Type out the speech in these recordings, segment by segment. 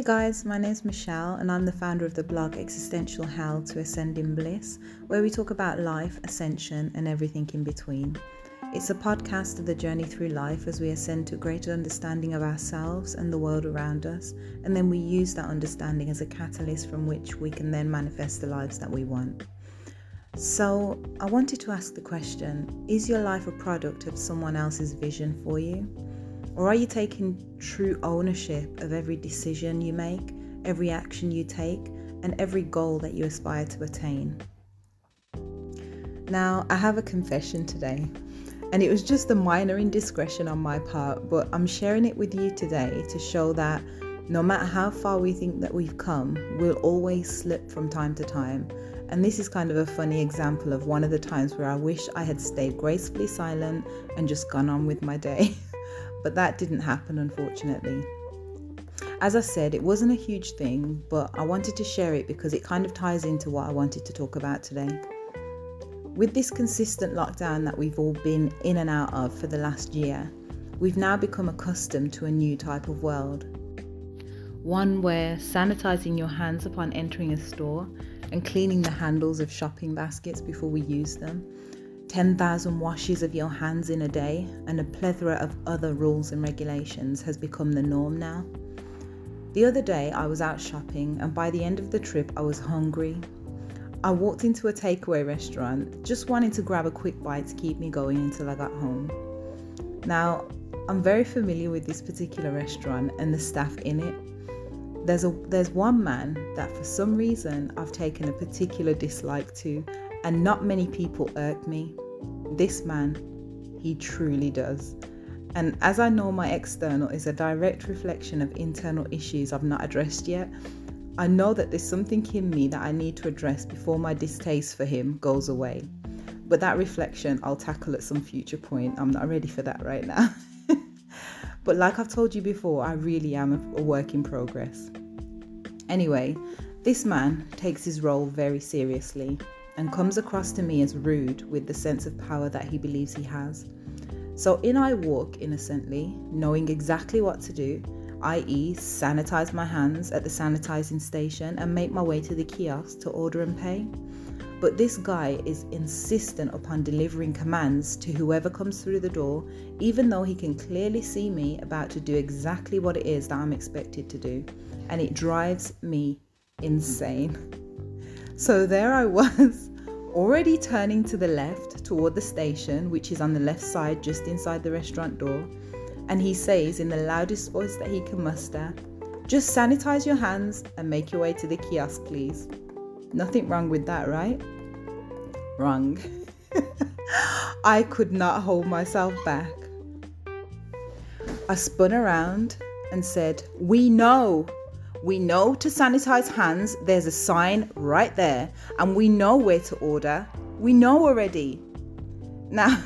Hey guys, my name is Michelle, and I'm the founder of the blog Existential Hell to Ascending Bliss, where we talk about life, ascension, and everything in between. It's a podcast of the journey through life as we ascend to a greater understanding of ourselves and the world around us, and then we use that understanding as a catalyst from which we can then manifest the lives that we want. So, I wanted to ask the question Is your life a product of someone else's vision for you? Or are you taking true ownership of every decision you make, every action you take, and every goal that you aspire to attain? Now, I have a confession today, and it was just a minor indiscretion on my part, but I'm sharing it with you today to show that no matter how far we think that we've come, we'll always slip from time to time. And this is kind of a funny example of one of the times where I wish I had stayed gracefully silent and just gone on with my day. but that didn't happen, unfortunately. As I said, it wasn't a huge thing, but I wanted to share it because it kind of ties into what I wanted to talk about today. With this consistent lockdown that we've all been in and out of for the last year, we've now become accustomed to a new type of world. One where sanitizing your hands upon entering a store and cleaning the handles of shopping baskets before we use them 10,000 washes of your hands in a day, and a plethora of other rules and regulations has become the norm now. The other day, I was out shopping, and by the end of the trip, I was hungry. I walked into a takeaway restaurant, just wanting to grab a quick bite to keep me going until I got home. Now, I'm very familiar with this particular restaurant and the staff in it. There's a there's one man that for some reason I've taken a particular dislike to and not many people irk me. This man, he truly does. And as I know my external is a direct reflection of internal issues I've not addressed yet, I know that there's something in me that I need to address before my distaste for him goes away. But that reflection I'll tackle at some future point. I'm not ready for that right now. but like I've told you before, I really am a work in progress. Anyway, this man takes his role very seriously and comes across to me as rude with the sense of power that he believes he has. So in I walk innocently, knowing exactly what to do, i.e., sanitize my hands at the sanitizing station and make my way to the kiosk to order and pay. But this guy is insistent upon delivering commands to whoever comes through the door, even though he can clearly see me about to do exactly what it is that I'm expected to do. And it drives me insane. So there I was, already turning to the left toward the station, which is on the left side just inside the restaurant door. And he says in the loudest voice that he can muster, Just sanitize your hands and make your way to the kiosk, please. Nothing wrong with that, right? Wrong. I could not hold myself back. I spun around and said, We know we know to sanitize hands, there's a sign right there, and we know where to order. We know already. Now,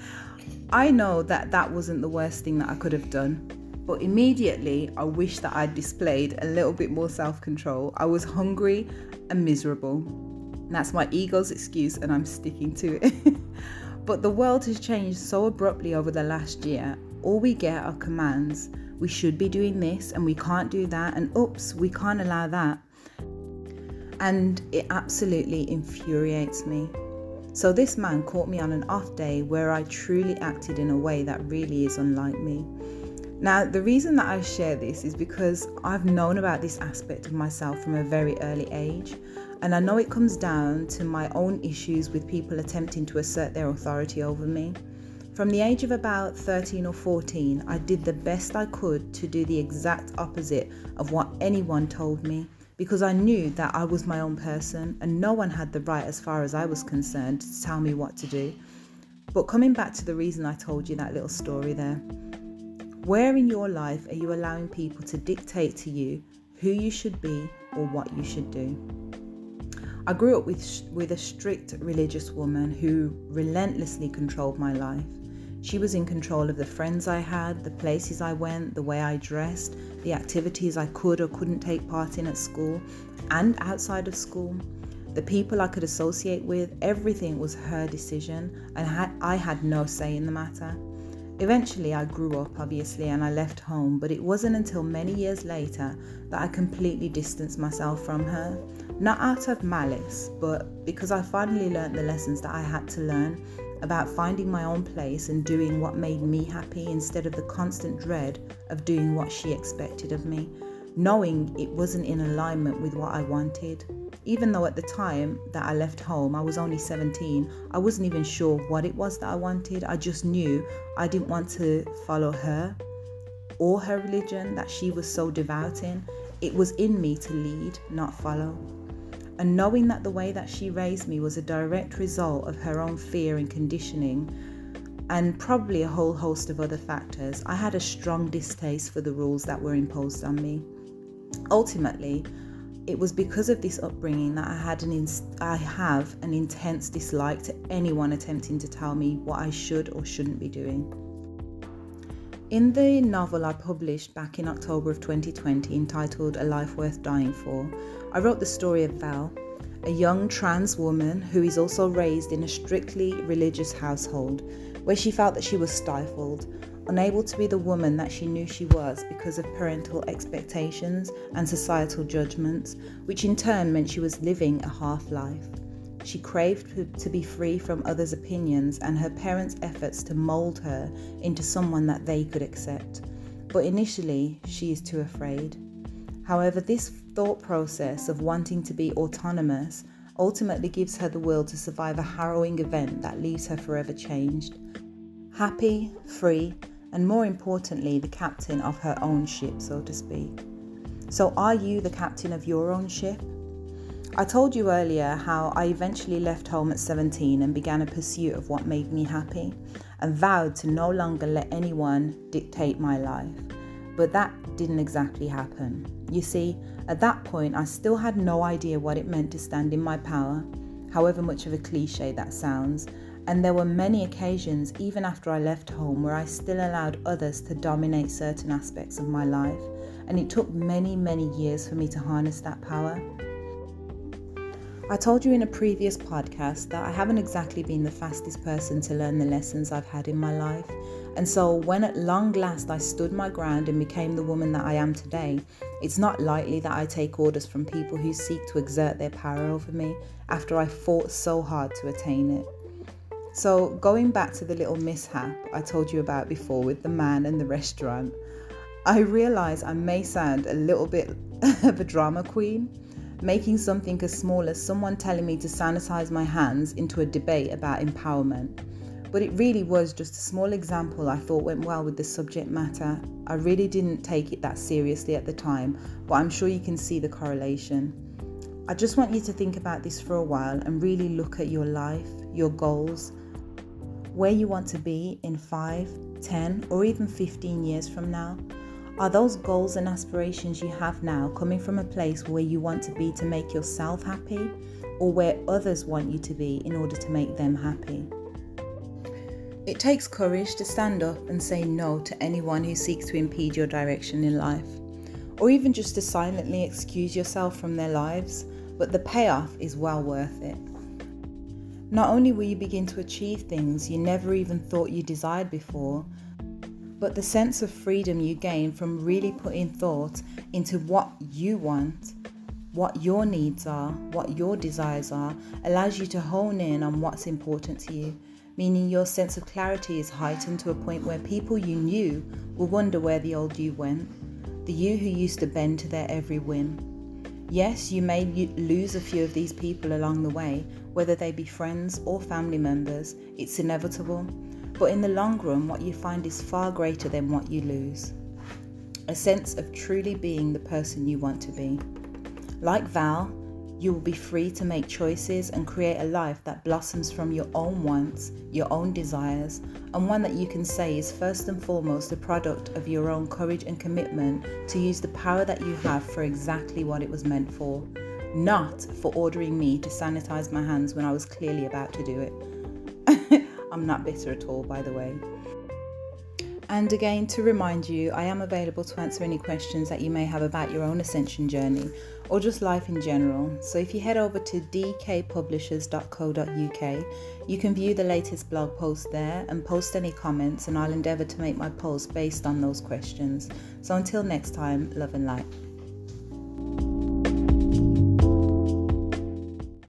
I know that that wasn't the worst thing that I could have done, but immediately I wish that I'd displayed a little bit more self control. I was hungry and miserable. That's my ego's excuse, and I'm sticking to it. but the world has changed so abruptly over the last year. All we get are commands we should be doing this and we can't do that, and oops, we can't allow that. And it absolutely infuriates me. So, this man caught me on an off day where I truly acted in a way that really is unlike me. Now, the reason that I share this is because I've known about this aspect of myself from a very early age, and I know it comes down to my own issues with people attempting to assert their authority over me. From the age of about 13 or 14, I did the best I could to do the exact opposite of what anyone told me because I knew that I was my own person and no one had the right, as far as I was concerned, to tell me what to do. But coming back to the reason I told you that little story there, where in your life are you allowing people to dictate to you who you should be or what you should do? I grew up with, with a strict religious woman who relentlessly controlled my life. She was in control of the friends I had, the places I went, the way I dressed, the activities I could or couldn't take part in at school and outside of school. The people I could associate with, everything was her decision, and I had no say in the matter. Eventually, I grew up, obviously, and I left home, but it wasn't until many years later that I completely distanced myself from her. Not out of malice, but because I finally learned the lessons that I had to learn about finding my own place and doing what made me happy instead of the constant dread of doing what she expected of me, knowing it wasn't in alignment with what I wanted. Even though at the time that I left home, I was only 17, I wasn't even sure what it was that I wanted. I just knew I didn't want to follow her or her religion that she was so devout in. It was in me to lead, not follow. And knowing that the way that she raised me was a direct result of her own fear and conditioning, and probably a whole host of other factors, I had a strong distaste for the rules that were imposed on me. Ultimately, it was because of this upbringing that I had an I have an intense dislike to anyone attempting to tell me what I should or shouldn't be doing. In the novel I published back in October of 2020 entitled A Life Worth Dying For, I wrote the story of Val, a young trans woman who is also raised in a strictly religious household where she felt that she was stifled, unable to be the woman that she knew she was because of parental expectations and societal judgments, which in turn meant she was living a half life. She craved to be free from others' opinions and her parents' efforts to mold her into someone that they could accept. But initially, she is too afraid. However, this thought process of wanting to be autonomous ultimately gives her the will to survive a harrowing event that leaves her forever changed. Happy, free, and more importantly, the captain of her own ship, so to speak. So, are you the captain of your own ship? I told you earlier how I eventually left home at 17 and began a pursuit of what made me happy and vowed to no longer let anyone dictate my life. But that didn't exactly happen. You see, at that point, I still had no idea what it meant to stand in my power, however much of a cliche that sounds. And there were many occasions, even after I left home, where I still allowed others to dominate certain aspects of my life. And it took many, many years for me to harness that power. I told you in a previous podcast that I haven't exactly been the fastest person to learn the lessons I've had in my life. And so, when at long last I stood my ground and became the woman that I am today, it's not likely that I take orders from people who seek to exert their power over me after I fought so hard to attain it. So, going back to the little mishap I told you about before with the man and the restaurant, I realize I may sound a little bit of a drama queen, making something as small as someone telling me to sanitize my hands into a debate about empowerment. But it really was just a small example I thought went well with the subject matter. I really didn't take it that seriously at the time, but I'm sure you can see the correlation. I just want you to think about this for a while and really look at your life, your goals, where you want to be in 5, 10, or even 15 years from now. Are those goals and aspirations you have now coming from a place where you want to be to make yourself happy, or where others want you to be in order to make them happy? It takes courage to stand up and say no to anyone who seeks to impede your direction in life, or even just to silently excuse yourself from their lives, but the payoff is well worth it. Not only will you begin to achieve things you never even thought you desired before, but the sense of freedom you gain from really putting thought into what you want, what your needs are, what your desires are, allows you to hone in on what's important to you meaning your sense of clarity is heightened to a point where people you knew will wonder where the old you went, the you who used to bend to their every whim. Yes, you may lose a few of these people along the way, whether they be friends or family members, it's inevitable. But in the long run, what you find is far greater than what you lose a sense of truly being the person you want to be. Like Val, you will be free to make choices and create a life that blossoms from your own wants, your own desires, and one that you can say is first and foremost the product of your own courage and commitment to use the power that you have for exactly what it was meant for, not for ordering me to sanitize my hands when I was clearly about to do it. I'm not bitter at all, by the way. And again, to remind you, I am available to answer any questions that you may have about your own ascension journey or just life in general. So if you head over to dkpublishers.co.uk, you can view the latest blog post there and post any comments, and I'll endeavour to make my post based on those questions. So until next time, love and light.